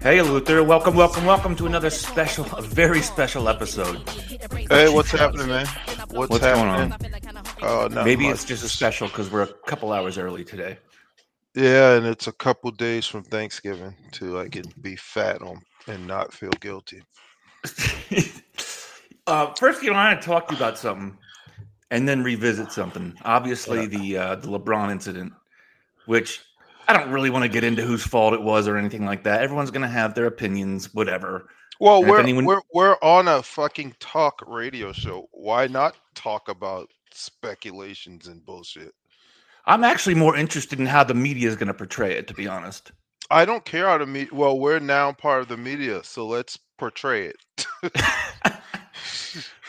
Hey, Luther. Welcome, welcome, welcome to another special, a very special episode. Hey, what's happening, man? What's, What's going happening? Oh, not Maybe much. it's just a special because we're a couple hours early today. Yeah, and it's a couple days from Thanksgiving to I can be fat on and not feel guilty. uh, first, you know, I want to talk to you about something, and then revisit something. Obviously, Yeah. the uh, the LeBron incident, which I don't really want to get into whose fault it was or anything like that. Everyone's going to have their opinions, whatever. Well, we're anyone- we're we're on a fucking talk radio show. Why not talk about speculations and bullshit? I'm actually more interested in how the media is going to portray it. To be honest, I don't care how to meet. Well, we're now part of the media, so let's portray it.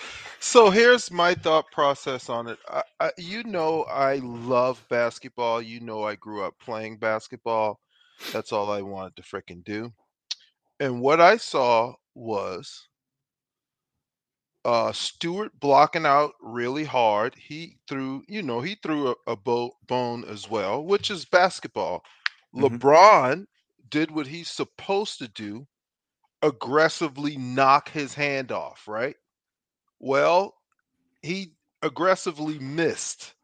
so here's my thought process on it. I, I, you know, I love basketball. You know, I grew up playing basketball. That's all I wanted to freaking do. And what I saw was uh Stewart blocking out really hard. He threw, you know, he threw a, a bo- bone as well, which is basketball. Mhm. LeBron did what he's supposed to do, aggressively knock his hand off, right? Well, he aggressively missed.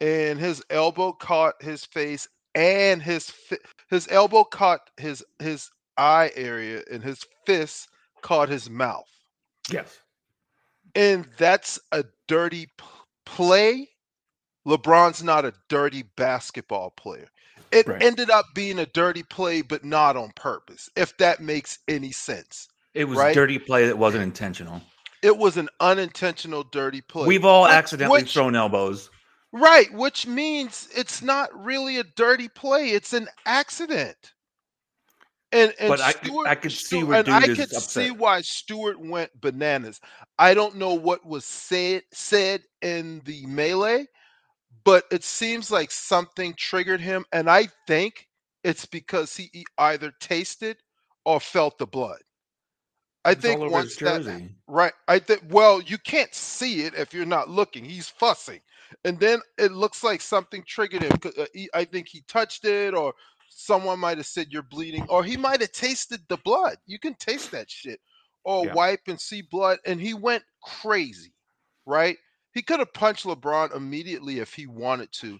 And his elbow caught his face and his fi- his elbow caught his his eye area and his fist caught his mouth yes. and that's a dirty p- play. LeBron's not a dirty basketball player. It Right. ended up being a dirty play, but not on purpose, if that makes any sense. It was Right? dirty play that wasn't intentional. It was an unintentional dirty play. We've all accidentally which- thrown elbows. Right, which means it's not really a dirty play, it's an accident. And, and But I- Stewart, I could see where and I could see why Stewart went bananas. I don't know what was said said in the melee, but it seems like something triggered him, and I think it's because he either tasted or felt the blood. I It's think once that. Right. I think well, you can't see it if you're not looking. He's fussing. And then it looks like something triggered him. uh, he- I think he touched it or someone might have said you're bleeding or he might have tasted the blood. You can taste that shit. Or Yeah. wipe and see blood and he went crazy. Right? He could have punched LeBron immediately if he wanted to.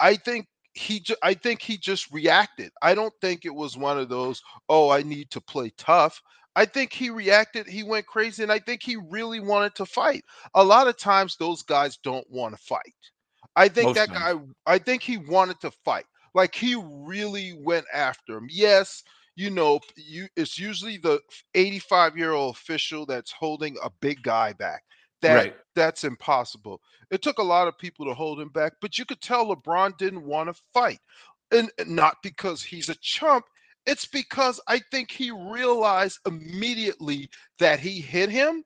I think he ju- I think he just reacted. I don't think it was one of those, "Oh, I need to play tough." I think he reacted, he went crazy, and I think he really wanted to fight. A lot of times those guys don't want to fight. I think Most that guy, I think he wanted to fight. Like he really went after him. Yes, you know, you it's usually the 85 year old official that's holding a big guy back. That Right. that's impossible. It took a lot of people to hold him back, but you could tell LeBron didn't want to fight. And not because he's a chump, it's because I think he realized immediately that he hit him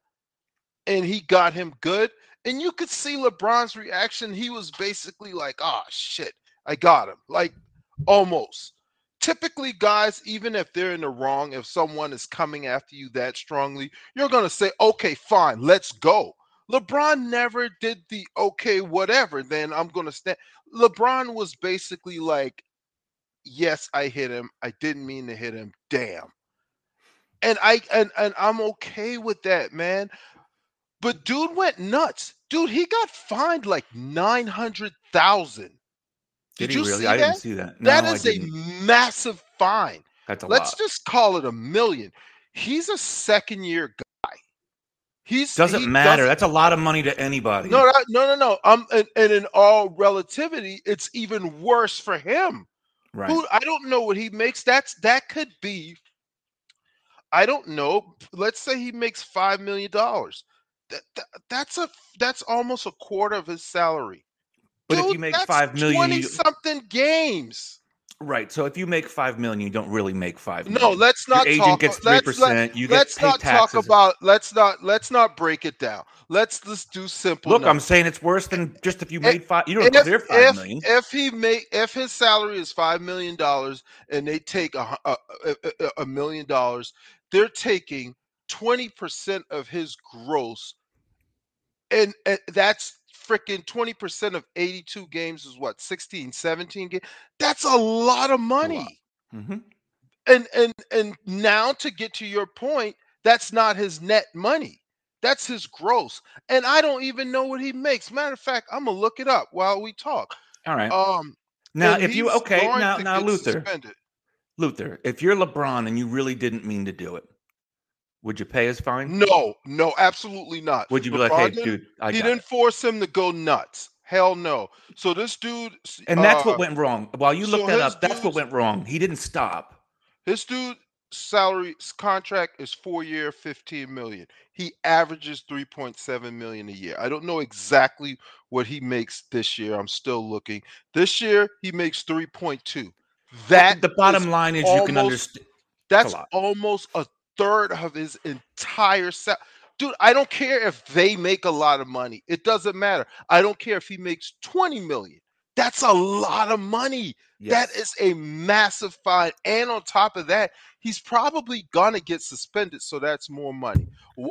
and he got him good. And you could see LeBron's reaction. He was basically like, oh shit, I got him. Like almost. Typically, guys, even if they're in the wrong, if someone is coming after you that strongly, you're going to say, okay, fine, let's go. LeBron never did the okay, whatever, then I'm going to stand. LeBron was basically like, yes, I hit him. I didn't mean to hit him. Damn. And I and and I'm okay with that, man. But dude went nuts. Dude, he got fined like 900,000. Did, Did you really? see I didn't see that. That No, I is a massive fine. That's a Let's lot. just call it a million. He's a second year guy. He's Doesn't he matter. doesn't- That's a lot of money to anybody. no, that- no, no, no. Um, and, and in all relativity, it's even worse for him. Right. Who I don't know what he makes. That's that could be I don't know. Let's say he makes five million dollars. That, that that's a that's almost a quarter of his salary. But if Dude, you make five million, twenty something games. Right? So if you make five million, you don't really make five. No, let's not Your agent talk. gets three let's let, percent. You get let's not taxes. talk about. Let's not. Let's not break it down. Let's just do simple. Look, I'm saying it's worse than just if you made five. You don't if, clear five if, million. if he make if his salary is five million dollars and they take a, a, a, a- a million dollars, they're taking twenty percent of his gross, and, and that's freaking twenty percent of eighty-two games is what 16, 17 games. That's a lot of money. Mhm. And and and now to get to your point, that's not his net money. That's his gross. And I don't even know what he makes. Matter of fact, I'm gonna look it up while we talk. All right. Um now, if you okay, now now Luther, suspended. Luther, if you're LeBron and you really didn't mean to do it, would you pay his fine? No, no, absolutely not. Would you be LeBron like, hey, dude, I he didn't it. force him to go nuts. Hell no. So this dude And that's uh, what went wrong. While you look so that up, that's what went wrong. He didn't stop. His dude salary contract is four year, 15 million. He averages 3.7 million a year. I don't know exactly what he makes this year. I'm still looking. This year he makes 3.2. That the bottom line is you can understand. that's almost a third of his entire sal- Dude, I don't care if they make a lot of money. It doesn't matter. I don't care if he makes 20 million. That's a lot of money. That is a massive fine. And on top of that, he's probably gonna get suspended, so that's more money.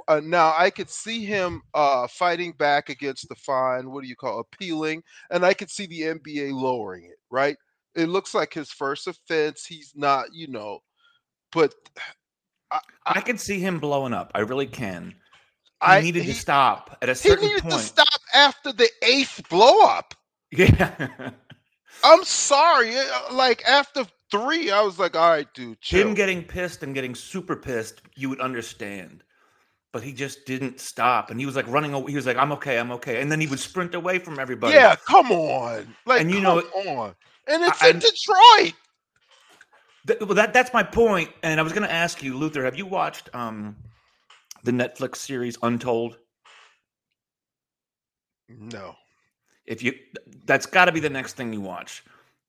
Uh, now I could see him uh, fighting back against the fine. What do you call appealing? And I could see the NBA lowering it. Right? It looks like his first offense. He's not, you know, but I can see him blowing up. I really can. He I needed he, to stop at a he certain needed point. to stop after the eighth blow up. Yeah. I'm sorry. uh, Like after three, I was like, all right, dude, chill. Him getting pissed and getting super pissed, you would understand. But he just didn't stop. And he was like running away. He was like, I'm okay, I'm okay. And then he would sprint away from everybody. Yeah, come on. Like, And you come know- on. And it's I- in Detroit. Th- well, that, that's my. And I was going to ask you, Luther, have you watched um, the Netflix series Untold? No. if you that's got to be the next thing you watch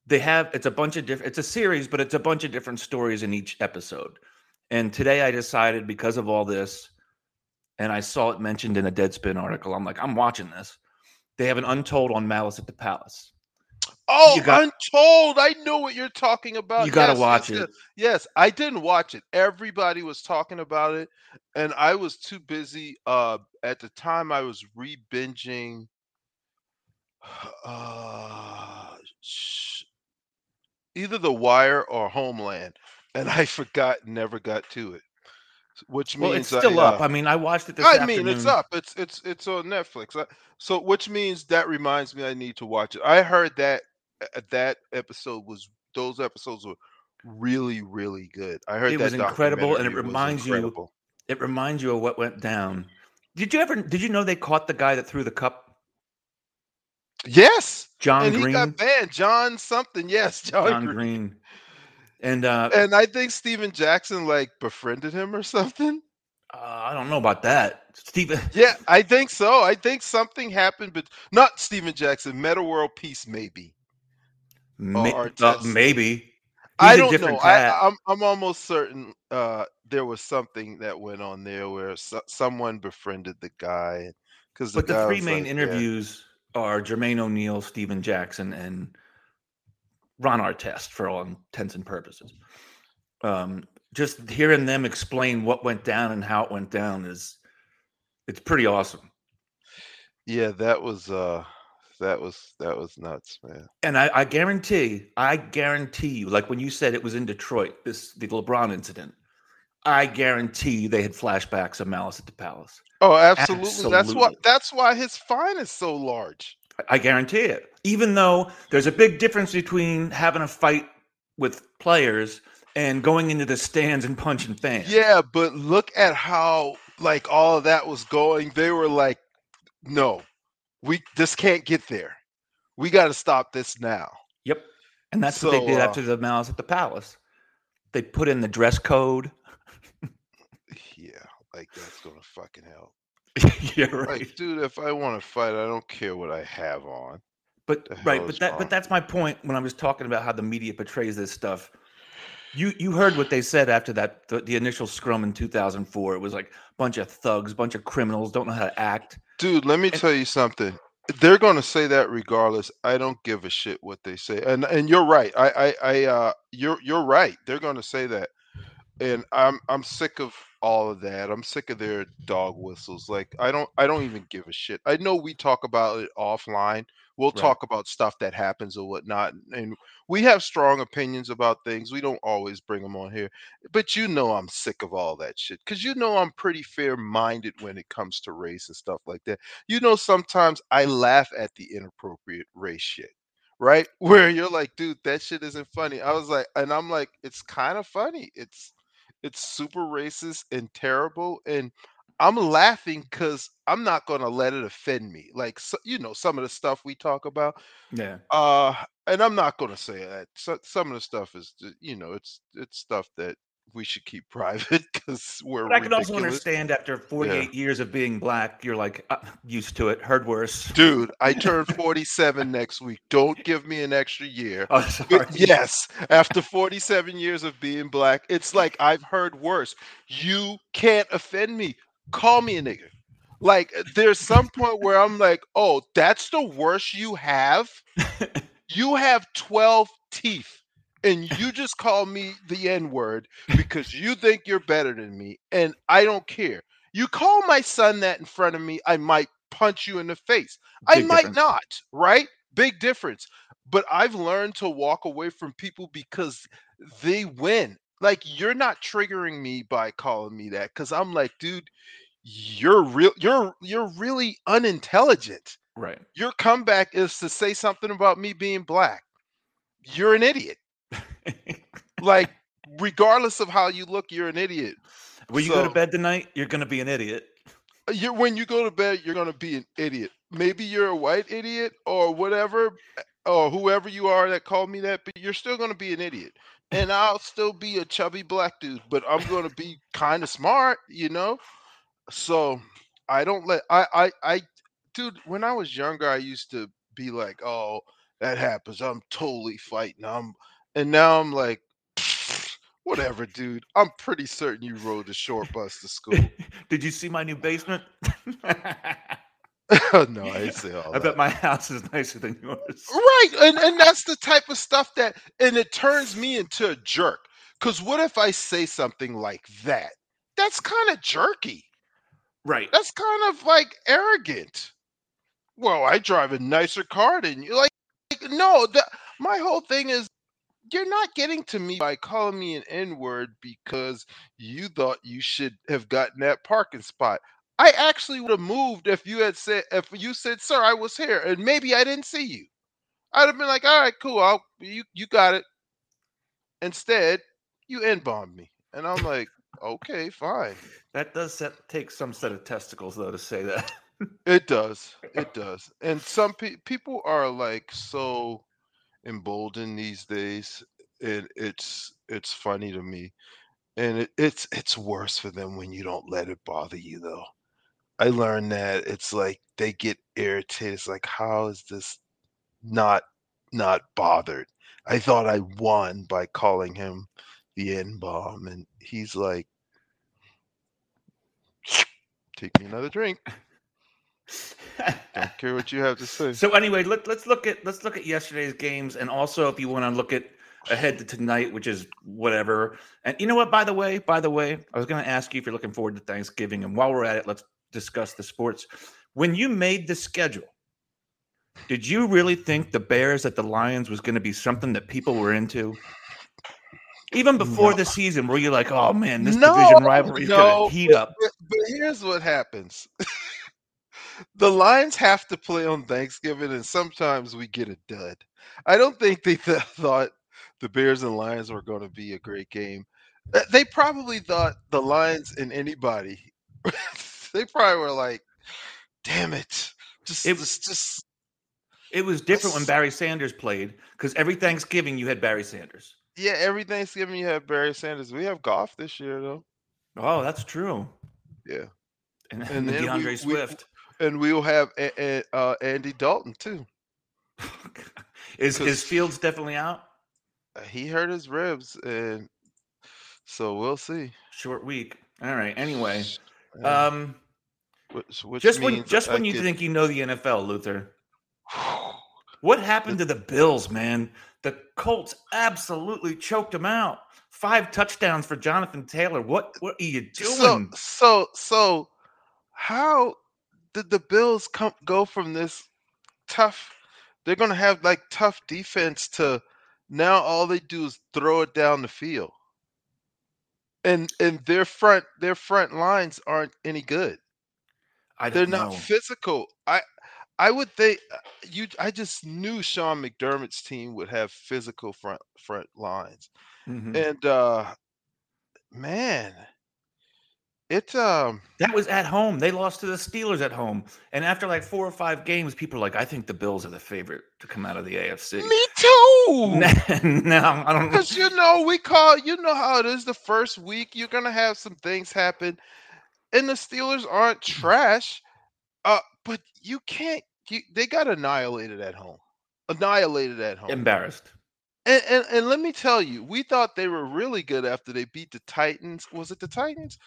they have it's a bunch of different it's a series but it's a bunch of different stories in each episode and today i decided because of all this and i saw it mentioned in a deadspin article i'm like i'm watching this they have an untold on malice at the palace Oh, got- Untold. I know what you're talking about. You gotta Yes, watch yes, it. Yes. yes, I didn't watch it. Everybody was talking about it, and I was too busy. Uh, at the time, I was re-binging. Uh, sh- either The Wire or Homeland, and I forgot, never got to it. Which means well it's I, still up uh, i mean i watched it this I mean, it's up. It's it's it's on Netflix. So, which means that reminds me I need to watch it. I heard that uh, that episode was those episodes were really really good. I heard It was incredible, and it reminds you- it reminds you of what went down did you ever did you know they caught the guy that threw the cup Yes, john and he green got banned. John something. Yes, John, john Green. green and uh, And I think Stephen Jackson like befriended him or something. uh i don't know about that Steve, Yeah, I think so. I think something happened, but not Stephen Jackson. Meta World Peace, maybe. May- or uh, maybe. I He's a don't know. cat. I, I'm I'm almost certain uh, there was something that went on there where so, someone befriended the guy because but the guy three main like, yeah. interviews are Jermaine O'Neal, Stephen Jackson, and Ron Artest for all intents and purposes. Um, just hearing them explain what went down and how it went down is it's pretty awesome. Yeah, that was uh, that was that was nuts, man. And I, I guarantee, I guarantee you, like when you said it was in Detroit, this the LeBron incident, I guarantee they had flashbacks of Malice at the Palace. Oh, absolutely. That's why Absolutely. that's why his fine is so large. I guarantee it. Even though there's a big difference between having a fight with players and going into the stands and punching fans. Yeah, but look at how like all of that was going. They were like, no, we this can't get there. We got to stop this now. Yep. And that's what they did uh, after the Malice at the Palace. They put in the dress code. Yeah, like that's gonna fucking help. yeah, right. Like, dude, if I want to fight, I don't care what I have on. But right, but that wrong? but that's my point when I was talking about how the media portrays this stuff. You you heard what they said after that the, the initial scrum in 2004. It was like a bunch of thugs, bunch of criminals, don't know how to act. Dude, let me And- tell you something. They're gonna say that regardless. I don't give a shit what they say. And and you're right. I I, I uh you're you're right. They're gonna say that. And I'm I'm sick of all of that. I'm sick of their dog whistles. Like I don't I don't even give a shit. I know we talk about it offline. We'll Right. talk about stuff that happens or whatnot. And we have strong opinions about things. We don't always bring them on here. But you know I'm sick of all that shit. Cause you know I'm pretty fair minded when it comes to race and stuff like that you know sometimes i laugh at the inappropriate race shit right where you're like dude that shit isn't funny i was like and i'm like it's kind of funny it's it's super racist and terrible and i'm laughing because i'm not going to let it offend me like so, you know some of the stuff we talk about Yeah. uh and i'm not going to say that so, some of the stuff is you know it's it's stuff that we should keep private because we're But I can also understand after 48 years of being black, you're like uh, used to it, heard worse. Dude, I turn 47 next week. Don't give me an extra year. Oh, sorry. But yes, after 47 years of being black, it's like I've heard worse. You can't offend me. Call me a nigga. Like there's some point where I'm like, "Oh, that's the worst you have? You have 12 teeth and you just call me the N-word because you think you're better than me and I don't care. You call my son that in front of me, I might punch you in the face. I might difference. not, right? Big difference. But I've learned to walk away from people because they win. Like you're not triggering me by calling me that cuz I'm like, dude, you're real you're you're really unintelligent. Right. Your comeback is to say something about me being black. You're an idiot. Like regardless of how you look, you're an idiot. when you go to bed tonight, you're going to be an idiot. Uh, you when you go to bed, you're gonna be an idiot. Maybe you're a white idiot or whatever, or whoever you are that called me that, but you're still gonna be an idiot. And I'll still be a chubby black dude, but I'm gonna be kind of smart, you know. So I don't let I I I dude. When I was younger, I used to be like, oh, that happens. I'm totally fighting. I'm and now I'm like. Whatever, dude. I'm pretty certain you rode the short bus to school. Did you see my new basement? Oh, no, I didn't say all I that. bet my house is nicer than yours. Right. And and that's the type of stuff that and it turns me into a jerk. Cause what if I say something like that? That's kind of jerky. Right. That's kind of like arrogant. Well, I drive a nicer car than you. Like, like, no, the, my whole thing is you're not getting to me by calling me an N-word because you thought you should have gotten that parking spot. I actually would have moved if you had said if you said, "Sir, I was here," and maybe I didn't see you. I'd have been like, "All right, cool, I'll you you got it." Instead, you n-bombed me, and I'm like, "Okay, fine." That does set, take some set of testicles, though, to say that. It does. It does. And some pe- people are like so emboldened these days, and it's it's funny to me. And it, it's it's worse for them when you don't let it bother you, though. I learned that it's like they get irritated. It's like, how is this not not bothered? I thought I won by calling him the N bomb, and he's like, take me another drink. Don't care what you have to say. so anyway, let, let's look at let's look at yesterday's games, and also if you want to look at ahead to tonight, which is whatever. And you know what? By the way, by the way, I was going to ask you if you're looking forward to Thanksgiving, and while we're at it, let's discuss the sports. When you made the schedule, did you really think the Bears at the Lions was going to be something that people were into? Even before No. the season, were you like, "Oh man, this No, division rivalry is no, going to heat up"? But, but here's what happens. the Lions have to play on Thanksgiving, and sometimes we get a dud. I don't think they th- thought the Bears and Lions were going to be a great game. Uh, They probably thought the Lions and anybody. they probably were like, "Damn it, just, It- was just." It was different when Barry Sanders played because every Thanksgiving you had Barry Sanders. Yeah, every Thanksgiving you have Barry Sanders. We have Goff this year, though. Oh, that's true. Yeah. and, And and D'Andre we- Swift. And we'll have a, a, uh, Andy Dalton too. is is Fields definitely out? Uh, He hurt his ribs, and so we'll see. Short week. All right. Anyway, Uh, um, which, which just when just I when you get- think you know the NFL, Luther, what happened to the Bills, man? The Colts absolutely choked them out. Five touchdowns for Jonathan Taylor. What what are you doing? so so so how did the Bills come go from this tough? They're gonna have like tough defense to now all they do is throw it down the field, and and their front their front lines aren't any good. I They're don't physical. I I would think uh, you. I just knew Sean McDermott's team would have physical front front lines, Mhm. and uh man, it um. That was at home. They lost to the Steelers at home. And after like four or five games, people are like, I think the Bills are the favorite to come out of the AFC. Me too. no, I don't know. Because you know we call you know how it is. The first week you're gonna have some things happen, and the Steelers aren't trash. Uh, but you can't. You, they got annihilated at home. Annihilated at home. Embarrassed. And, and and let me tell you, we thought they were really good after they beat the Titans. Was it the Titans?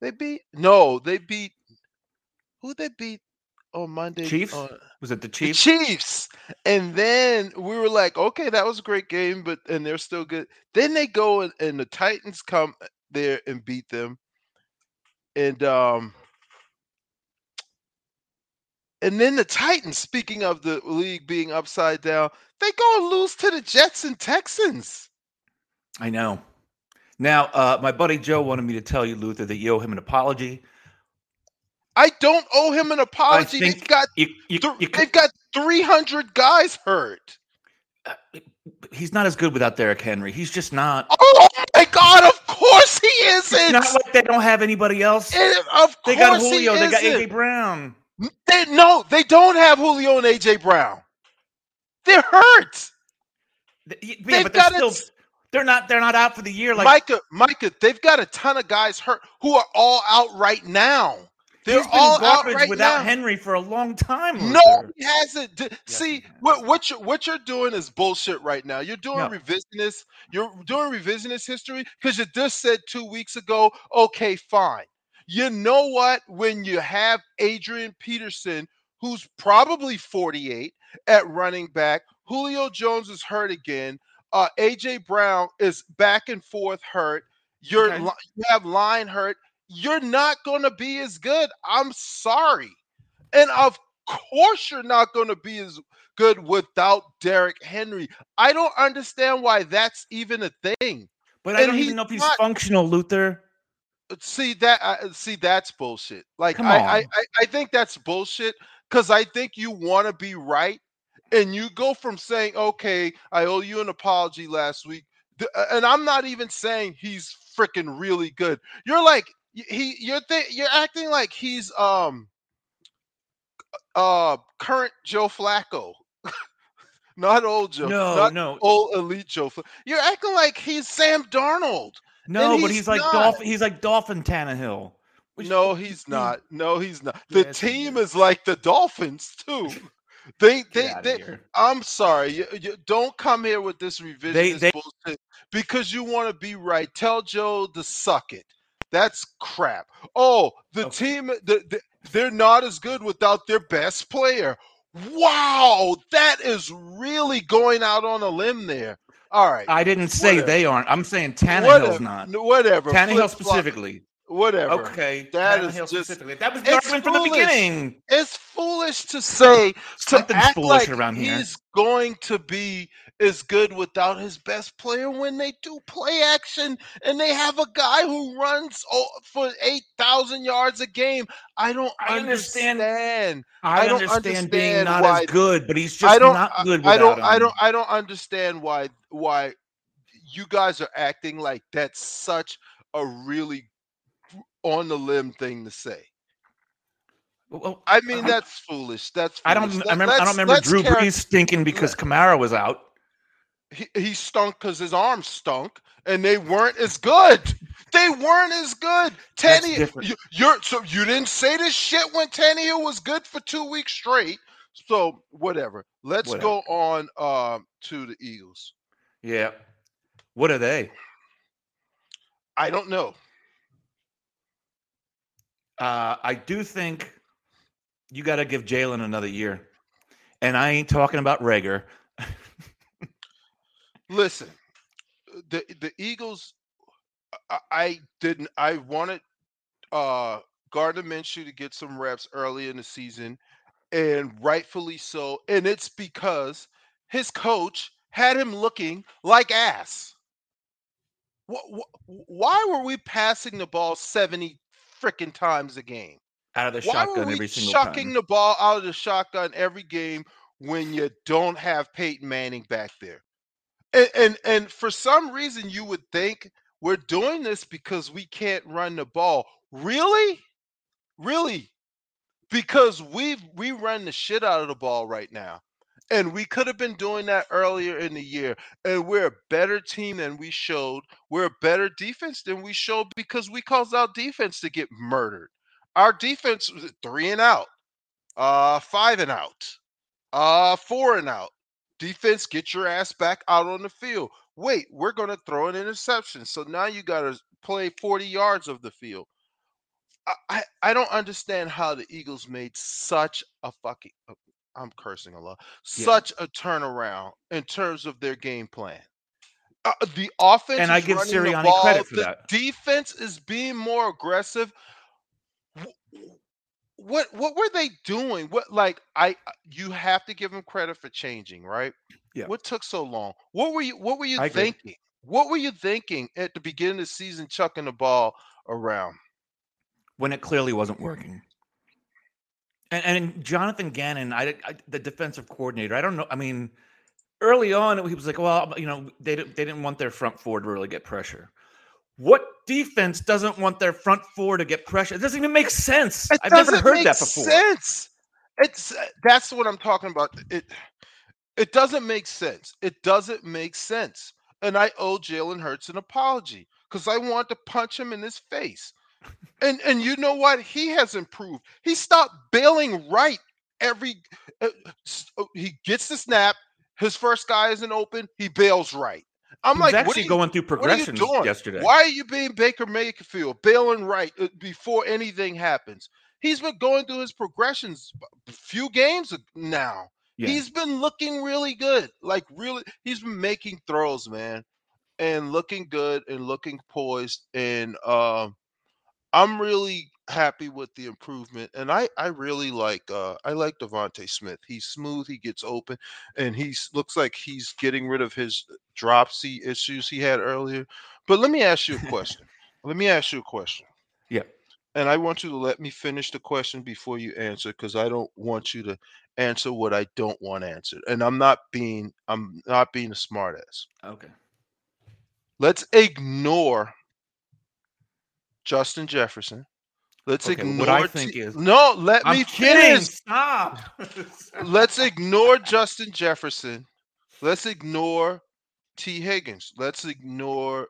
They beat no, they beat who they beat on Monday? Chiefs? Uh, Was it the the Chiefs? Chiefs. And then we were like, okay, that was a great game, but and they're still good. Then they go and, and the Titans come there and beat them. And um and then the Titans, speaking of the league being upside down, they go and lose to the Jets and Texans. I know. Now, uh, my buddy Joe wanted me to tell you, Luther, that you owe him an apology. I don't owe him an apology. They've got You, you, th- you they've got 300 guys hurt. uh, he's not as good without Derrick Henry. He's just not. Oh my god, of course he isn't. not like they don't have anybody else. It- of They got Julio. They got. AJ Brown. They, no, they don't have Julio and AJ Brown. They're hurt. Yeah, They've but they're got still. It. They're not. They're not out for the year. Like Micah, Micah, they've got a ton of guys hurt who are all out right now. They're he's been all out garbage right without now. Henry for a long time. No, Luther. he hasn't. D- See, he has. what what you're what you're doing is bullshit right now. You're doing No. revisionist. You're doing revisionist history because you just said two weeks ago. Okay, fine. You know what? When you have Adrian Peterson, who's probably 48 at running back, Julio Jones is hurt again. Uh, AJ Brown is back and forth hurt. You're Okay. you have line hurt. You're not going to be as good. I'm sorry. And of course, you're not going to be as good without Derrick Henry. I don't understand why that's even a thing. But I don't even know if he's not- functional, Luther. See that? Uh, see that's bullshit. Like I, I. I, I think that's bullshit because I think you want to be right, and you go from saying, "Okay, I owe you an apology last week," uh, and I'm not even saying he's freaking really good. You're like he, you're th- you're acting like he's um, uh, current Joe Flacco, not old Joe, No, not no, old elite Joe. Fla- You're acting like he's Sam Darnold. no. and But he's he's like not. Dolphin. He's like Dolphin Tannehill. Which- No, he's not. No, he's not. The Yes, team is like the Dolphins too. They, they, they. I'm sorry. You, you don't come here with this revisionist they- bullshit because you want to be right. Tell Joe to suck it. That's crap. Oh, the Okay. team, the, the, they're not as good without their best player. Wow, that is really going out on a limb there. All right, I didn't say Whatever. they aren't. I'm saying Tannehill's whatever, not. whatever. Tannehill flip-flop, specifically. Whatever. Okay, That is just- That was the argument from the beginning. it's foolish to say to act foolish like around here. he's going to be as good without his best player when they do play action and they have a guy who runs for 8,000 yards a game. I don't I understand- understand. I, I don't understand being not why- as good, but he's just uh, I don't not good I without don't I don't um, I don't understand why why you guys are acting like that's such a really on the limb thing to say. Well, I mean, I- that's foolish. That's I don't. foolish. I remember. I don't remember Drew Brees stinking because Kamara was out. he, he stunk because his arms stunk and they weren't as good. They weren't as good. Tanny, you, you're so you didn't say this shit when Tannehill was good for two weeks straight. So whatever. Let's Whatever. go on um, to the Eagles. Yeah. What are they? I don't know. Uh, I do think you got to give Jalen another year. And I ain't talking about Reagor. Listen, the the Eagles. I, didn't. I wanted uh Gardner Minshew to get some reps early in the season, and rightfully so. And it's because his coach had him looking like ass. Wh- wh- Why were we passing the ball seventy freaking times a game? Out of the Why shotgun we every single chucking time. the ball out of the shotgun every game when you don't have Peyton Manning back there? And, and and for some reason you would think we're doing this because we can't run the ball. Really? Really? Because we've we run the shit out of the ball right now. And we could have been doing that earlier in the year. And we're a better team than we showed. We're a better defense than we showed because we caused our defense to get murdered. Our defense was three and out, uh, five and out, uh, four and out. Defense, get your ass back out on the field. Wait, we're going to throw an interception. So now you got to play 40 yards of the field. I, I, don't understand how the Eagles made such a fucking, I'm cursing a lot, Yeah. such a turnaround in terms of their game plan. Uh, the offense And I give Sirianni ball, credit for the that. defense is being more aggressive. What what were they doing? What like I you have to give them credit for changing, right? Yeah. What took so long? What were you what were you I agree. thinking? What were you thinking at the beginning of the season chucking the ball around? when it clearly wasn't working. And, and Jonathan Gannon, I, I, the defensive coordinator, I don't know. I mean, early on, he was like, well, you know, they, didn't- they didn't want their front four to really get pressure. What defense doesn't want their front four to get pressure? It doesn't even make sense. It I've never heard that before. Sense. It's uh, that's what I'm talking about. It it doesn't make sense. It doesn't make sense. And I owe Jalen Hurts an apology because I want to punch him in his face. And and you know what? He has improved. He stopped bailing right every. Uh, uh, he gets the snap. His first guy isn't open. He bails right. I'm He was like, what are actually you going through what are you progressions yesterday. Why are you being Baker Mayfield, bailing right uh, before anything happens? He's been going through his progressions a few games now. Yeah. He's been looking really good. Like really, he's been making throws, man, and looking good and looking poised. And um, I'm really happy with the improvement. And I I really like uh I like DeVonta Smith. He's smooth. He gets open, and he looks like he's getting rid of his dropsy issues he had earlier. But let me ask you a question. let me ask you a question. Yeah. And I want you to let me finish the question before you answer because I don't want you to answer what I don't want answered. And I'm not being I'm not being a smartass. Okay. Let's ignore Justin Jefferson. Let's Okay, ignore what I T- think is- No, let I'm me kidding. finish. Stop. Let's ignore Justin Jefferson. Let's ignore Tee Higgins. Let's ignore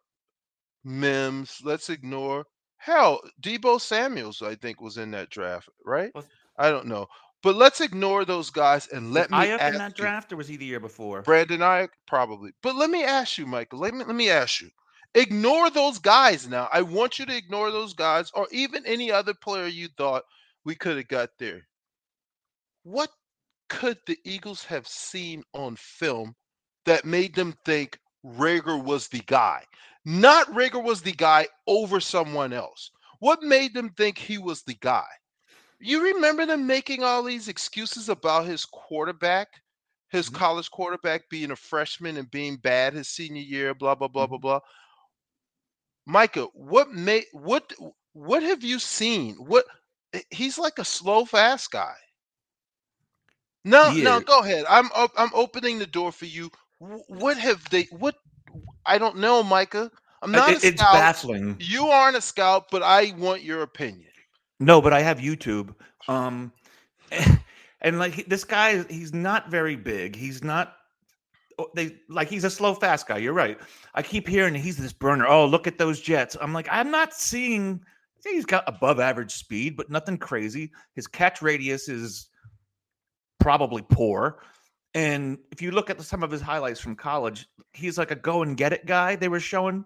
Mims. Let's ignore hell. Deebo Samuels, I think, was in that draft, right? I don't know. But let's ignore those guys and let Was me Aiyuk in that you- draft, or was he the year before? Brandon Aiyuk, probably. But let me ask you, Michael. Let me let me ask you. Ignore those guys now. I want you to ignore those guys, or even any other player you thought we could have got there. What could the Eagles have seen on film that made them think Reagor was the guy? Not Reagor was the guy over someone else. What made them think he was the guy? You remember them making all these excuses about his quarterback, his Mhm. college quarterback being a freshman and being bad his senior year, blah blah blah blah Mhm. blah. Micah, what made what what have you seen? What eh, he's like a slow fast guy. No, He no, go ahead. I'm op- I'm opening the door for you. What have they? What I don't know, Micah. I'm not it- it's baffling. You aren't a scout, but I want your opinion. No, but I have YouTube. Um, and like this guy, he's not very big. He's not Oh, they like he's a slow fast guy. You're right. I keep hearing he's this burner. Oh, look at those jets. I'm like, I'm not seeing. He's got above average speed, but nothing crazy. His catch radius is probably poor. And if you look at some of his highlights from college, he's like a go and get it guy. They were showing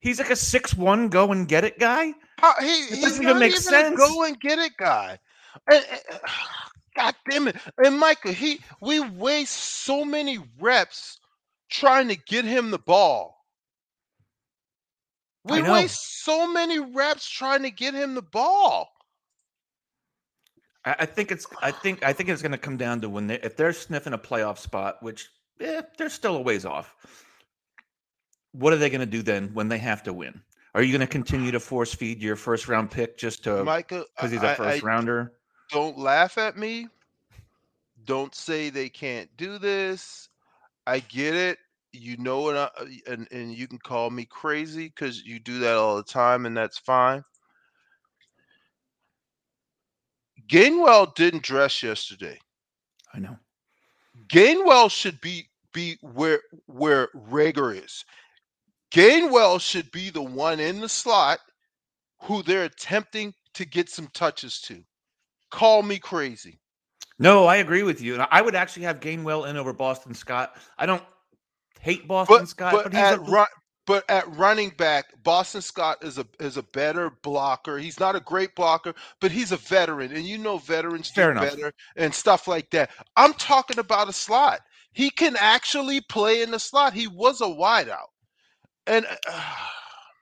he's like a six one go and get it guy. How, he, It doesn't even make sense. go and get it guy. And- and- God damn it! And Michael, he we waste so many reps trying to get him the ball. We waste so many reps trying to get him the ball. I, I think it's I think I think it's going to come down to when they if they're sniffing a playoff spot, which eh, they're still a ways off. What are they going to do then when they have to win? Are you going to continue to force feed your first round pick just to Michael, because he's a first I- rounder? Don't laugh at me. Don't say they can't do this. I get it. You know what? I, uh, and and you can call me crazy because you do that all the time, and that's fine. Gainwell didn't dress yesterday. I know. Gainwell should be be where where Reagor is. Gainwell should be the one in the slot who they're attempting to get some touches to. Call me crazy. No, I agree with you. And I would actually have Gainwell in over Boston Scott. I don't hate Boston but, Scott, but but, he's at a, run, but at running back, Boston Scott is a is a better blocker. He's not a great blocker, but he's a veteran, and you know veterans Fair do enough. better and stuff like that. I'm talking about a slot. He can actually play in the slot. He was a wideout, and uh,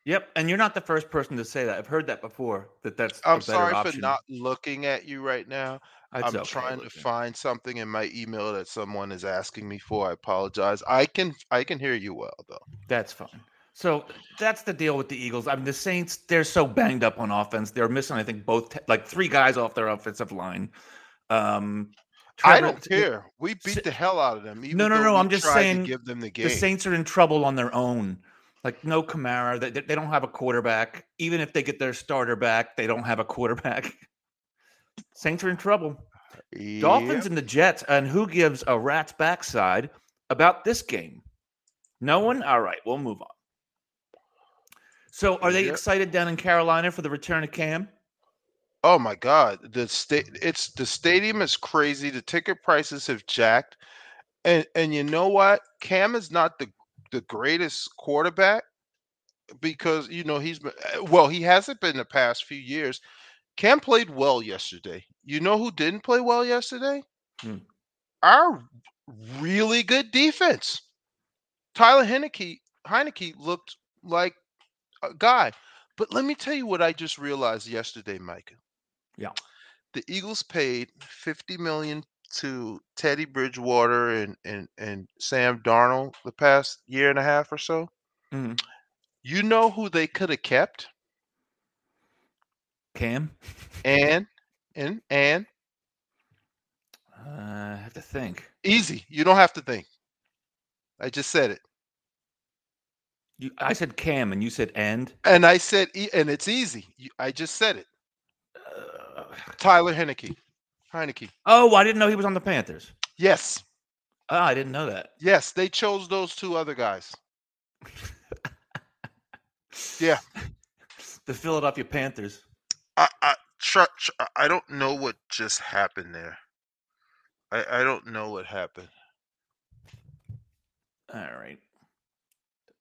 Yep, and you're not the first person to say that. I've heard that before. That that's I'm sorry option. for not looking at you right now. It's I'm okay, trying to find something in my email that someone is asking me for. I apologize. I can I can hear you well though. That's fine. So that's the deal with the Eagles. I mean, the Saints, they're so banged up on offense. They're missing, I think, both like three guys off their offensive line. Um, I don't care. We beat the hell out of them. Even no, no. we I'm just saying give them the game. The. Saints are in trouble on their own. Like no Kamara, they, they don't have a quarterback. Even if they get their starter back, they don't have a quarterback. Saints are in trouble. Dolphins and the Jets, and who gives a rat's backside about this game? No one? All right, we'll move on. So, are they Yep. excited down in Carolina for the return of Cam? Oh my god, the state it's the stadium is crazy. The ticket prices have jacked. And and you know what? Cam is not the the greatest quarterback because you know he's been uh, well, he hasn't been the past few years. Cam played well yesterday. You know who didn't play well yesterday? Hmm. Our really good defense. Tyler Heinicke Heinicke looked like a guy. But let me tell you what I just realized yesterday, mike Yeah. The Eagles paid 50 million to Teddy Bridgewater and, and, and Sam Darnold the past year and a half or so. Mhm. You know who they could have kept? Cam? And and and Uh, I have to think. easy. You don't have to think. I just said it. You, I said Cam, and you said and. And I said and it's easy. I just said it. Uh, Tyler Heinicke. Heinicke. oh, I didn't know he was on the Panthers. Yes. Oh, I didn't know that. Yes, they chose those two other guys. Yeah. the Philadelphia Panthers. I, I, tr- tr- I- I don't know what just happened there. I, I don't know what happened. All right.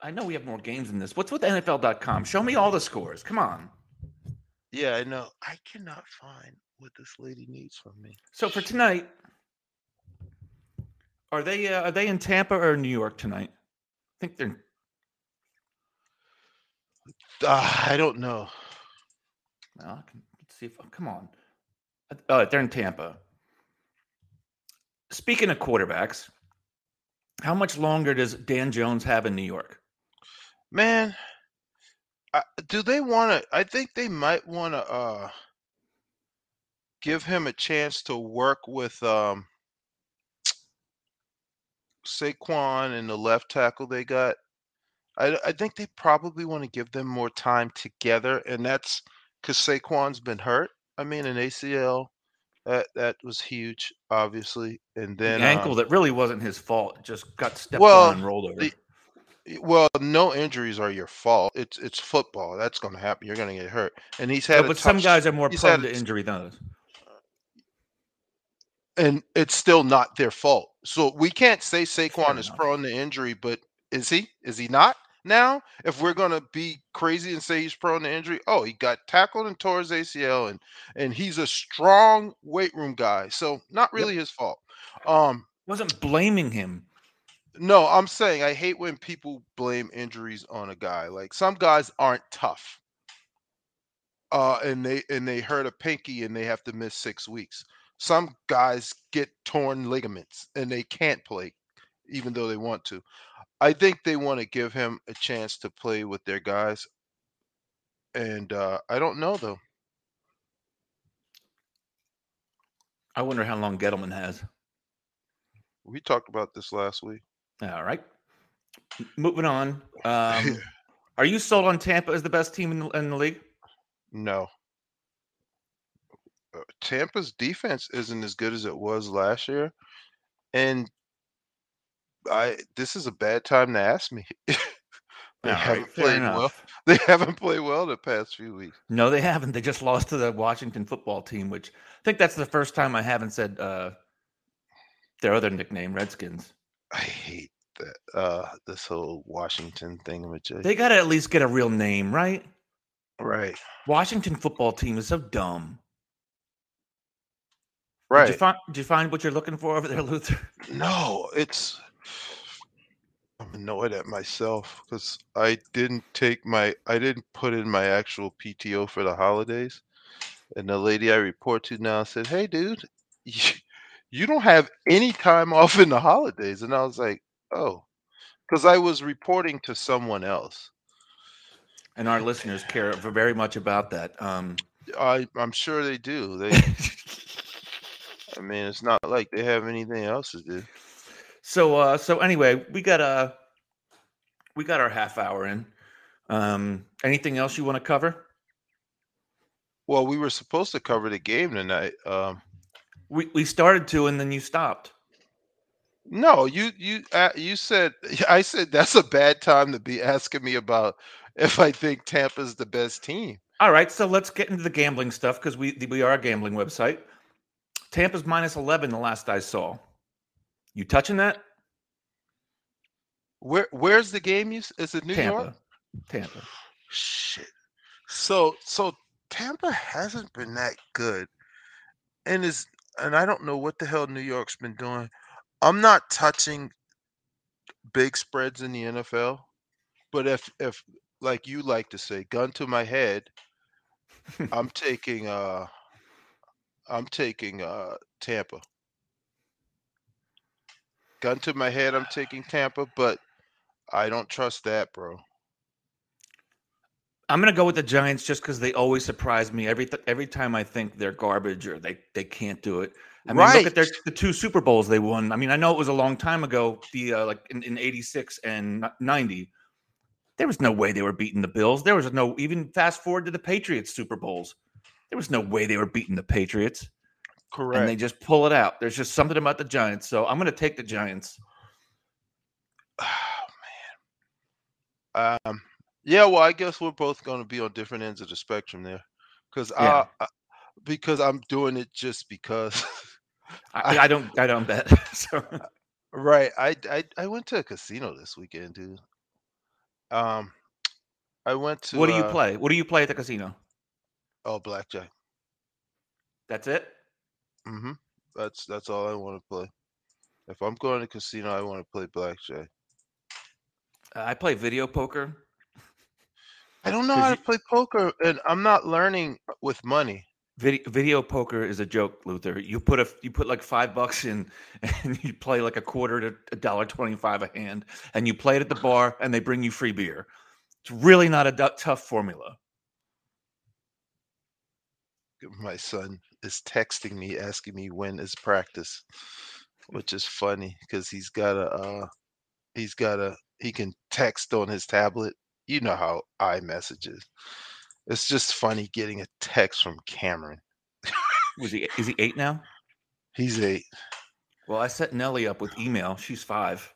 I know we have more games than this. What's with NFL.com? Show me all the scores. Come on. Yeah, I know. I cannot find what this lady needs from me. So for tonight, are they uh, are they in Tampa or New York tonight? I think they're. Uh, I don't know. Well, I can, let's see if come on. Oh, they're in Tampa. Speaking of quarterbacks, how much longer does Dan Jones have in New York? Man, I, do they want to? I think they might want to uh, give him a chance to work with um, Saquon and the left tackle they got. I, I think they probably want to give them more time together, and that's because Saquon's been hurt. I mean, an ACL, That that was huge, obviously. And The then ankle um, that really wasn't his fault. Just got stepped Well, on and rolled over. the- well, no injuries are your fault. It's it's football. That's going to happen. You're going to get hurt. And he's had No, but some guys are more prone to injury than others. And it's still not their fault. So we can't say Fair Saquon is enough. prone to injury, but is he? Is he not now? If we're gonna be crazy and say he's prone to injury, oh, he got tackled and tore his ACL, and and he's a strong weight room guy, so not really his fault. Um, Wasn't blaming him. no, I'm saying I hate when people blame injuries on a guy. Like some guys aren't tough. Uh, and they and they hurt a pinky and they have to miss six weeks. Some guys get torn ligaments and they can't play, even though they want to. I think they want to give him a chance to play with their guys. And uh, I don't know though. I wonder how long Gettleman has. We talked about this last week. All right. Moving on. Um, are you sold on Tampa as the best team in the, in the league? No. Uh, Tampa's defense isn't as good as it was last year, and I this is a bad time to ask me. they All right, haven't fair played well. They haven't played well the past few weeks. No, they haven't. They just lost to the Washington football team, which I think that's the first time I haven't said uh, their other nickname, Redskins. I hate that uh this whole Washington thingamajig. They got to at least get a real name, right? right, Washington football team is so dumb. Did right. you, find, did you find what you're looking for over there, Luther? No, it's. I'm annoyed at myself because I didn't take my, I didn't put in my actual PTO for the holidays, and the lady I report to now said, "Hey, dude, you, you don't have any time off in the holidays," and I was like, "Oh," because I was reporting to someone else. And our listeners care very much about that. Um, I, I'm sure they do. They, I mean, it's not like they have anything else to do. so, uh, so anyway, we got uh, we got our half hour in. Um, anything else you want to cover? Well, we were supposed to cover the game tonight. Um, We we started to, and then you stopped. No, you you uh, you said I said that's a bad time to be asking me about if I think Tampa's the best team. All right, so let's get into the gambling stuff because we we are a gambling website. Tampa's minus eleven the last I saw. You touching that? Where where's the game? You is it New Tampa. York? Tampa. Shit. So so Tampa hasn't been that good, and is and I don't know what the hell New York's been doing. I'm not touching big spreads in the NFL, but if if like you like to say, gun to my head, I'm taking uh I'm taking uh Tampa. Gun to my head, I'm taking Tampa, but I don't trust that, bro. I'm gonna go with the Giants just because they always surprise me every th- every time I think they're garbage or they they can't do it. I mean, look at their the two Super Bowls they won. I mean, I know it was a long time ago, the uh, like in, in '86 and '90. There was no way they were beating the Bills. There was no even fast forward to the Patriots Super Bowls. There was no way they were beating the Patriots, Correct. and they just pull it out. There's just something about the Giants, so I'm gonna take the Giants. Oh man. Um. Yeah. Well, I guess we're both going to be on different ends of the spectrum there, because Yeah. I, I because I'm doing it just because. I, I don't I don't bet. so right. I, I I went to a casino this weekend, dude. Um, I went to. what do you uh, play? What do you play at the casino? Oh, blackjack. That's it. Mm-hmm. That's that's all I want to play. If I'm going to casino, I want to play blackjack. Uh, I play video poker. I don't know how you- to play poker, and I'm not learning with money. Video, video poker is a joke, Luther. You put a you put like five bucks in, and you play like a quarter to a dollar twenty five a hand, and you play it at the bar, and they bring you free beer. It's really not a tough formula. My son is texting me, asking me when is practice, which is funny because he's got a uh, he's got a he can text on his tablet. You know how iMessage is. It's just funny getting a text from Cameron. Was he? Is he eight now? He's eight. Well, I set Nelly up with email. She's five.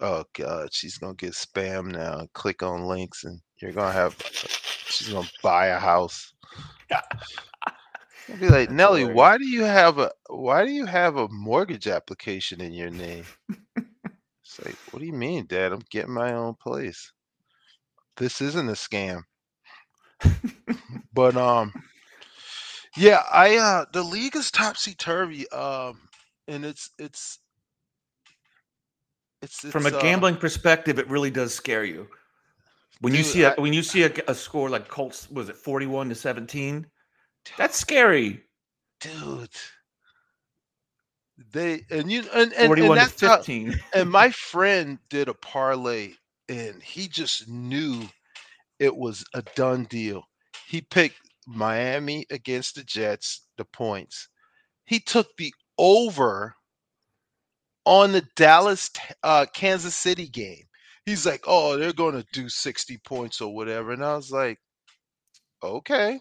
Oh god, she's gonna get spam now. and Click on links, and you're gonna have. She's gonna buy a house. I'll be like Nelly, why do you have a why do you have a mortgage application in your name? it's like, what do you mean, Dad? I'm getting my own place. This isn't a scam. but um, yeah, I uh, the league is topsy turvy. Um, and it's it's it's, From a uh, gambling perspective, it really does scare you. When you see a, I- when you see a, a score like Colts, was it forty-one to seventeen? That's scary. dude. They and you and, and, and Forty-one to that's how, fifteen. and my friend did a parlay and he just knew it was a done deal. He picked Miami against the Jets, the points. He took the over on the Dallas uh, Kansas City game. He's like, "Oh, they're going to do 60 points or whatever." And I was like, "Okay.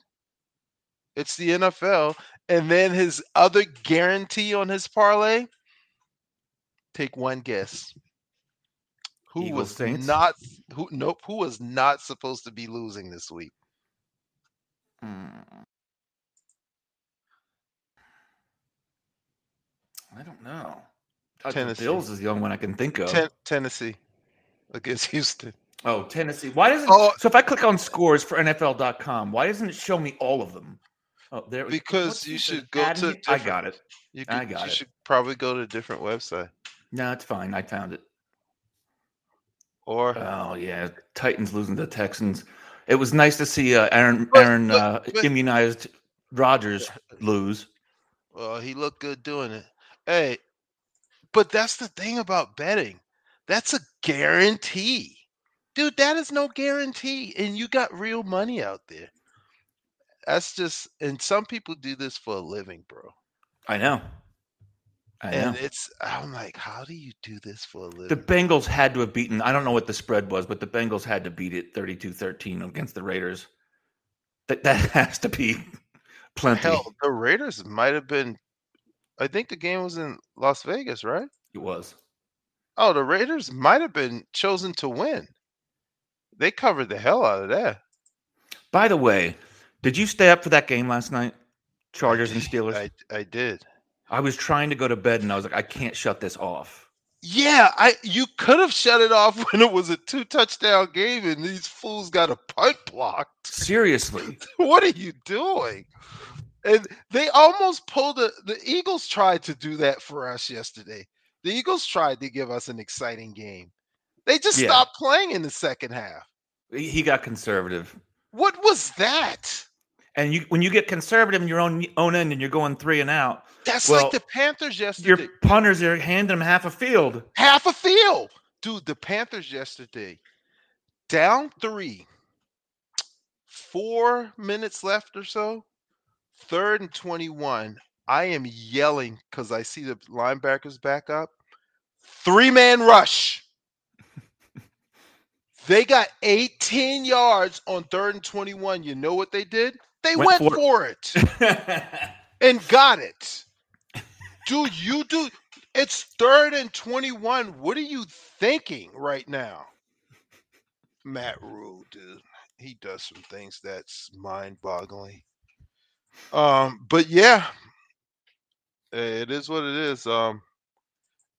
It's the NFL." And then his other guarantee on his parlay, take one guess. Who Eagles, was Saints? not who nope, who was not supposed to be losing this week? Hmm. I don't know. Tennessee. Bills is the only one I can think of. Ten- Tennessee against Houston. Oh, Tennessee. Why doesn't Oh. so if I click on scores for NFL.com, why doesn't it show me all of them? Oh, there. Because you should go to? I got it. You, I got you it. should probably go to a different website. No, it's fine. I found it. Or Oh yeah, Titans losing to the Texans. It was nice to see uh, Aaron But- Aaron but- uh, but- immunized Rodgers lose. well, he looked good doing it. Hey, but that's the thing about betting. That's a guarantee. Dude, that is no guarantee. And you got real money out there. That's just and some people do this for a living, bro. I know. I know. And it's I'm like, how do you do this for a living? The Bengals had to have beaten. I don't know what the spread was, but the Bengals had to beat it 32-13 against the Raiders. That that has to be plenty. Hell, the Raiders might have been I think the game was in Las Vegas, right? It was. Oh, the Raiders might have been chosen to win. They covered the hell out of that. By the way, did you stay up for that game last night? Chargers and Steelers. I, I did. I was trying to go to bed and I was like, I can't shut this off. Yeah, I you could have shut it off when it was a two touchdown game and these fools got a punt blocked. Seriously. what are you doing? And they almost pulled a the Eagles tried to do that for us yesterday. The Eagles tried to give us an exciting game. They just Yeah. stopped playing in the second half. He got conservative. What was that? And you when you get conservative in your own own end and you're going three and out, That's Well, like the Panthers yesterday. your punters are handing them half a field. half a field. Dude, the Panthers yesterday, down three, four minutes left or so, third and 21. I am yelling because I see the linebackers back up. Three man rush. They got 18 yards on third and 21. You know what they did? They Went went, for it. for it and got it. Do you do. It's third and 21. What are you thinking right now? Matt Rhule, dude. He does some things that's mind boggling. Um, but yeah, it is what it is. Um,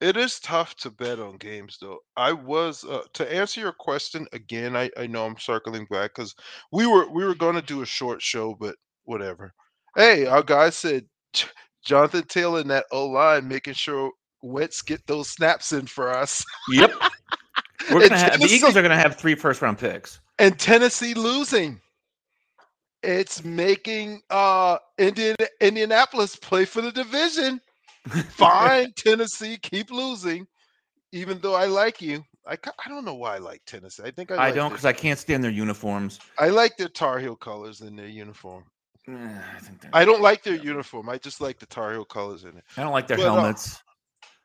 it is tough to bet on games though. I was uh, to answer your question again. I, I know I'm circling back because we were we were going to do a short show, but whatever. Hey, our guy said J- Jonathan Taylor in that O line making sure Wentz get those snaps in for us, Yep. We're gonna have the Eagles are gonna have three first round picks. and Tennessee losing. It's making uh Indian Indianapolis play for the division. Fine, Tennessee, keep losing. Even though I like you, I I don't know why I like Tennessee. I think I, I like don't because I can't stand their uniforms. I like their Tar Heel colors in their uniform. I, think I don't like their uniform. I just like the Tar Heel colors in it. I don't like their but, uh, helmets.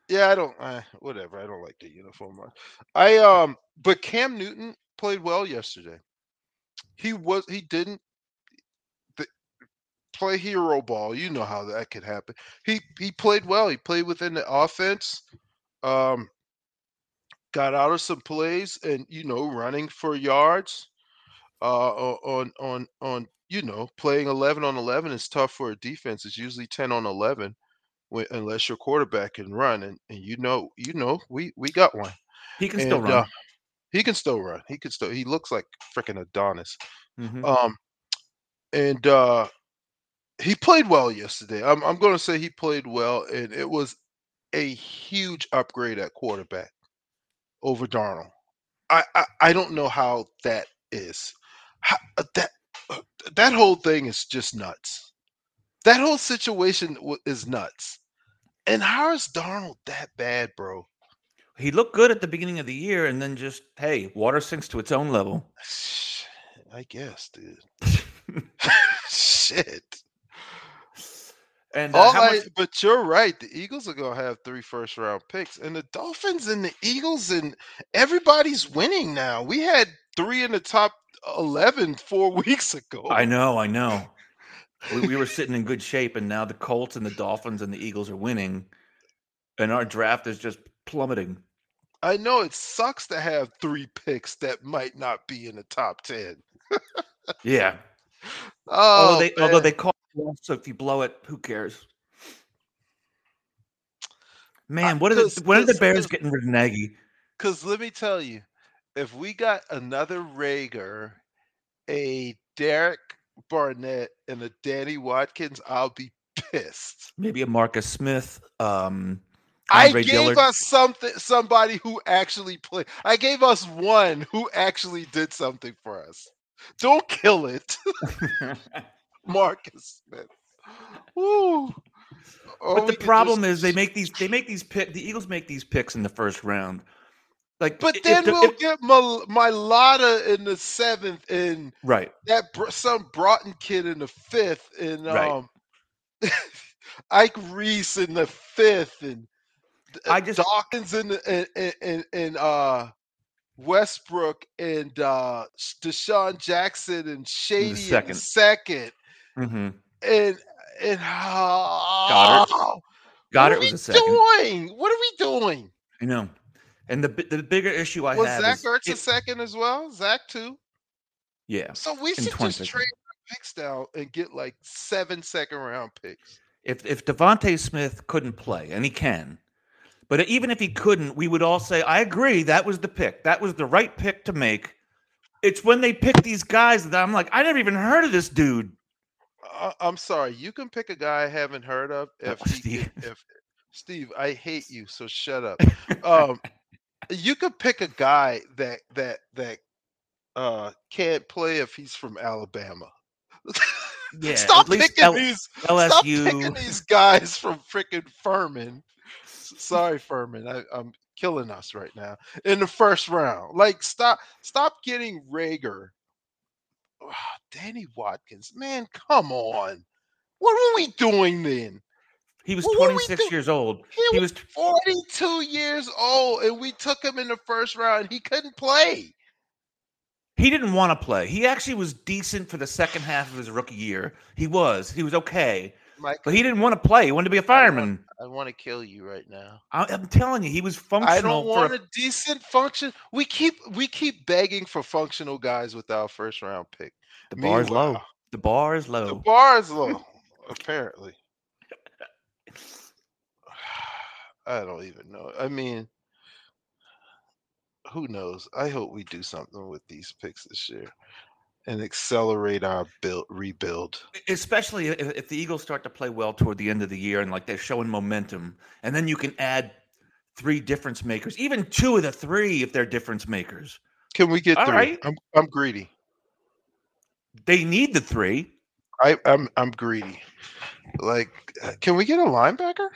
Yeah, I don't. Uh, whatever. I don't like the uniform. I um, but Cam Newton played well yesterday. He was. He didn't. Play hero ball. You know how that could happen. He he played well. He played within the offense. Um, got out of some plays and you know running for yards. Uh, on on on you know playing eleven on eleven is tough for a defense. It's usually ten on eleven, when, unless your quarterback can run. And and you know you know we we got one. He can And, still run. uh, he can still run. He can still. He looks like freaking Adonis. Mhm. Um, and uh, he played well yesterday. I'm I'm going to say he played well, and it was a huge upgrade at quarterback over Darnold. I I, I don't know how that is. How, uh, that uh, that whole thing is just nuts. That whole situation is nuts. And how is Darnold that bad, bro? He looked good at the beginning of the year, and then just hey, water sinks to its own level. I guess, dude. Shit. And uh, All how I, much- but you're right. The Eagles are gonna have three first round picks, and the Dolphins and the Eagles and everybody's winning now. We had three in the top 11 four weeks ago. I know, I know. We, we were sitting in good shape, and now the Colts and the Dolphins and the Eagles are winning, and our draft is just plummeting. I know it sucks to have three picks that might not be in the top ten. Yeah. Oh, although they although they call so if you blow it, who cares? Man, what are the when are the Bears getting rid of Nagy? Because let me tell you, if we got another Reagor, a Derek Barnett, and a Danny Watkins, I'll be pissed. Maybe a Marcus Smith. Um, I gave Dillard. us something, somebody who actually played. I gave us one who actually did something for us. Don't kill it, Marcus Smith. Woo. Or but the problem just- is they make these they make these pick the Eagles make these picks in the first round. Like, But then the- we'll if- get Mailata in the seventh, and right. that some Broughton kid in the fifth, and Right. um, Ike Reese in the fifth, and I just- Dawkins in the and and, and, uh Westbrook and uh DeSean Jackson and Shady in the second. second, hmm and and Goedert. oh, Goedert what are was we a second. doing? What are we doing? I know. And the the bigger issue I Was have Zach Ertz a second as well? Zach too. yeah. So we should just seconds. trade our picks down and get like seven second round picks. If if DeVonta Smith couldn't play, and he can, but even if he couldn't, we would all say, "I agree, that was the pick. That was the right pick to make." It's when they pick these guys that I'm like, I never even heard of this dude. Uh, I'm sorry. You can pick a guy I haven't heard of Oh, if he, Steve. if Steve. I hate you, so shut up. Um, you could pick a guy that that that uh can't play if he's from Alabama. Yeah, stop picking L- these. Stop picking LSU. these guys from freaking Furman. Sorry, Furman. I, I'm killing us right now in the first round. Like, stop, stop getting Reagor. Ah, Danny Watkins, man, come on. What were we doing then? He was What 26 years old. He, He was was 42 years old, and we took him in the first round. He couldn't play. he didn't want to play. He actually was decent for the second half of his rookie year. He was. He was okay, Mike, but he didn't want to play. He wanted to be a fireman. I want to kill you right now. I, I'm telling you, he was functional. I don't want a a decent function. We keep we keep begging for functional guys with our first round pick. The bar is low. The bar is low. The bar is low, apparently. I don't even know. I mean, who knows? I hope we do something with these picks this year and accelerate our build rebuild. Especially if, if the Eagles start to play well toward the end of the year and like they're showing momentum, and then you can add three difference makers, even two of the three if they're difference makers. Can we get All three? right. I'm I'm greedy. They need the three. I I'm I'm greedy. Like, uh, can we get a linebacker?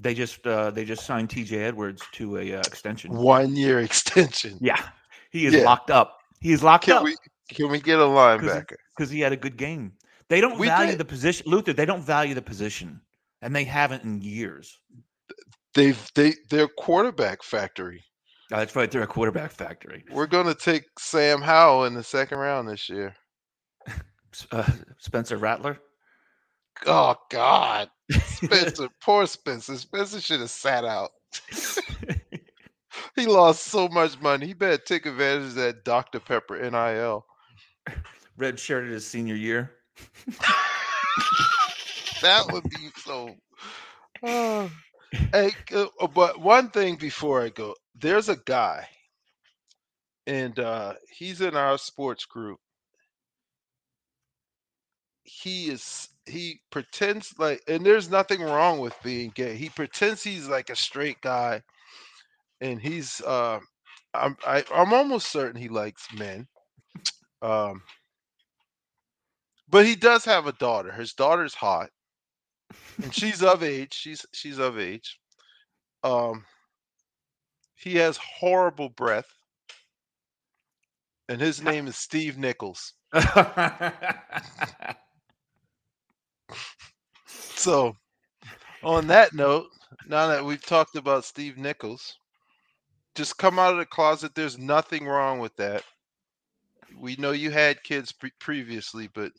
They just uh, they just signed T.J. Edwards to a uh, extension. One year extension. Yeah, he is Yeah. locked up. He is locked Can up we can we get a linebacker? because he had a good game. They don't We value did- the position, Luther. They don't value the position, and they haven't in years. They've they they're quarterback factory. Uh, that's right. They're a quarterback factory. We're gonna take Sam Howell in the second round this year. Uh, Spencer Rattler. Oh God, Spencer, poor Spencer. Spencer should have sat out. he lost so much money. He better take advantage of that Dr. Pepper NIL. Red shirted his senior year. that would be so. Oh. Hey, uh, but one thing before I go, there's a guy, and uh, he's in our sports group. He is he pretends like, and there's nothing wrong with being gay. He pretends he's like a straight guy, and he's uh, I'm I, I'm almost certain he likes men. Um, but he does have a daughter. His daughter's hot, and she's of age. She's she's of age. Um, he has horrible breath, and his name is Steve Nichols. so, on that note, now that we've talked about Steve Nichols, just come out of the closet. There's nothing wrong with that. We know you had kids pre- previously, but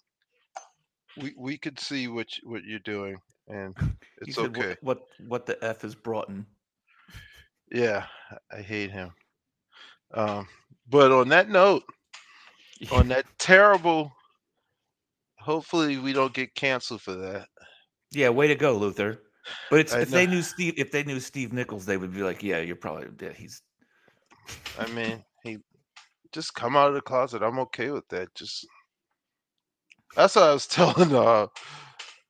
we we could see what you, what you're doing, and it's said, okay. What, what what the f is brought in? Yeah, I hate him. Um, but on that note, on that terrible, hopefully we don't get canceled for that. Yeah, way to go, Luther. But it's I if they knew Steve if they knew Steve Nichols, they would be like, Yeah, you're probably yeah, he's I mean, he just come out of the closet. I'm okay with that. Just that's what I was telling uh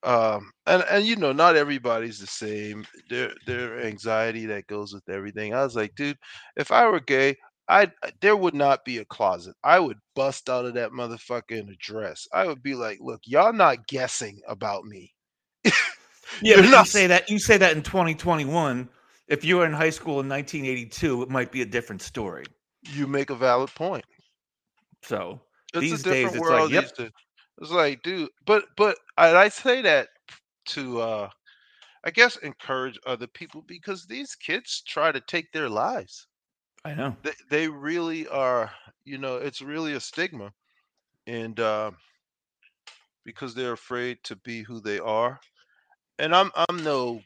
um and and you know not everybody's the same their their anxiety that goes with everything i was like dude if i were gay i there would not be a closet i would bust out of that motherfucker in a dress i would be like look y'all not guessing about me Yeah, You're but you not- say that you say that in 2021. If you were in high school in 1982, it might be a different story. you make a valid point So It's These a days, different it's like, world yep. It's like, dude, but but I, I say that to uh I guess encourage other people because these kids try to take their lives. I know. They they really are, you know, it's really a stigma. And uh because they're afraid to be who they are. And I'm I'm no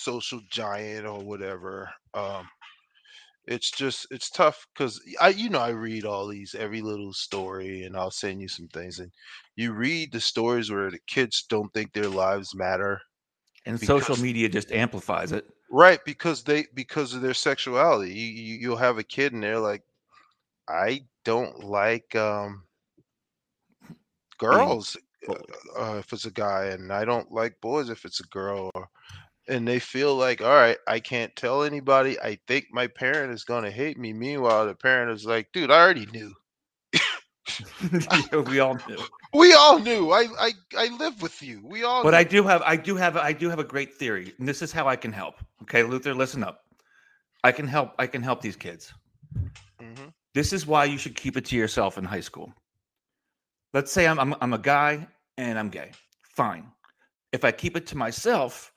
social giant or whatever. Um it's just it's tough because I you know I read all these every little story and I'll send you some things and you read the stories where the kids don't think their lives matter And social media just amplifies it. right because they because of their sexuality you, you you'll have a kid and they're like I don't like um girls uh, if it's a guy and I don't like boys if it's a girl or, and they feel like all right I can't tell anybody I think my parent is going to hate me meanwhile the parent is like dude I already knew we all knew. We all knew. I I I live with you. We all. But knew. I do have I do have I do have a great theory. And this is how I can help. Okay, Luther, listen up. I can help I can help these kids. Mhm. This is why you should keep it to yourself in high school. Let's say I'm I'm, I'm a guy and I'm gay. Fine. If I keep it to myself,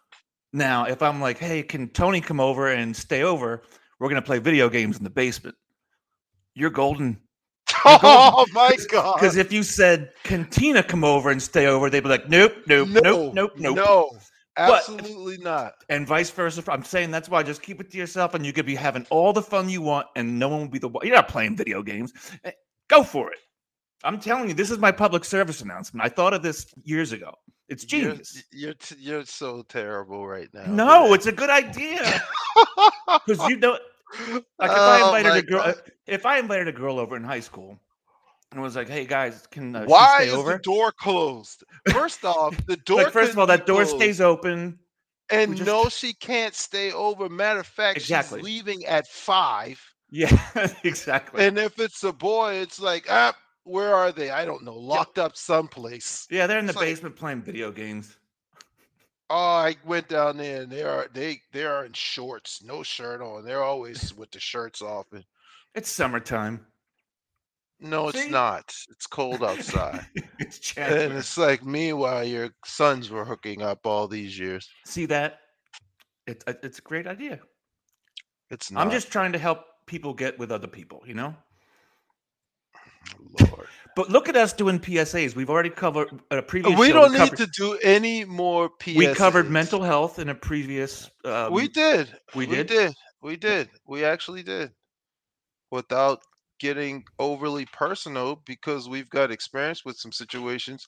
now if I'm like, "Hey, can Tony come over and stay over? We're going to play video games in the basement." You're golden. Oh my god. Because if you said, "Can Tina come over and stay over?" They'd be like, "Nope, nope, no, nope, nope, nope." No. But- Absolutely not. and vice versa. I'm saying that's why just keep it to yourself, and you could be having all the fun you want, and no one will be the one. You're not playing video games. Eh, Go for it. I'm telling you, this is my public service announcement. I thought of this years ago. It's You're- genius. You're t- you're so terrible right now. No, it's a good idea because you know, like if I Oh invited a girl, God. if I invited a girl over in high school, and was like, "Hey guys, can uh, Why is over?" the door closed? First off, the door. like, first of all, that door closed. stays open. And just- no, she can't stay over. Matter of fact, Exactly. she's leaving at five. Yeah, exactly. And if it's a boy, it's like, ah, where are they? I don't know. Locked up someplace. yeah, they're in the it's like- basement playing video games. Oh, I went down there and they are they they are in shorts, no shirt on. They're always with the shirts off. And It's summertime. no, it's See? not. It's cold outside. it's and it's like meanwhile your sons were hooking up all these years. See that? It's uh, it's a great idea. It's not I'm just trying to help people get with other people, you know. But look at us doing PSAs. We've already covered a previous. we show, don't need covered, to do any more PSAs. We covered mental health in a previous. Um, we did. we We did? did. We did. We actually did. Without getting overly personal, because we've got experience with some situations.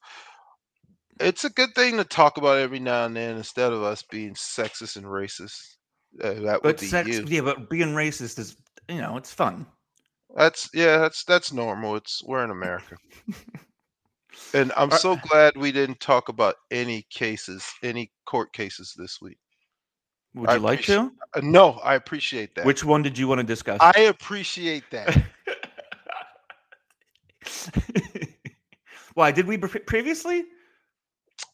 It's a good thing to talk about every now and then instead of us being sexist and racist. Uh, that would be sex, you. yeah, but being racist is, you know, it's fun. That's yeah, that's that's normal. It's we're in America. And I'm so glad we didn't talk about any cases, any court cases this week. Would I you like to? Uh, no, I appreciate that. Which one did you want to discuss? I appreciate that. Why did we pre- previously?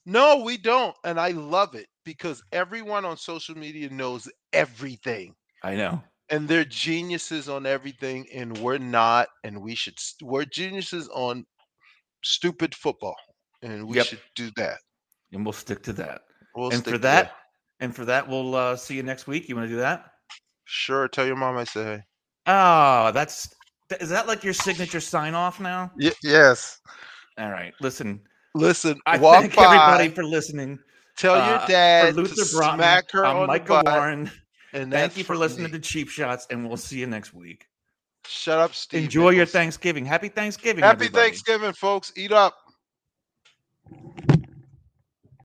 No, we don't. And I love it because everyone on social media knows everything I know. And they're geniuses on everything. And we're not. And we should, we're geniuses on stupid football. And we Yep. should do that. And we'll stick to that. We'll and stick for to that, and for that, we'll uh, see you next week. You want to do that? Sure. Tell your mom I say hey. Oh, that's is that like your signature sign off now? Y- yes. All right. Listen, Listen, I thank by, everybody for listening. tell uh, your dad Luther to Broughton, smack her I'm on Michael the butt. Warren. And thank you for listening me. to Cheap Shots, and we'll see you next week. Shut up, Steve. Enjoy Nichols. your Thanksgiving. Happy Thanksgiving. Happy everybody. Thanksgiving, folks. Eat up.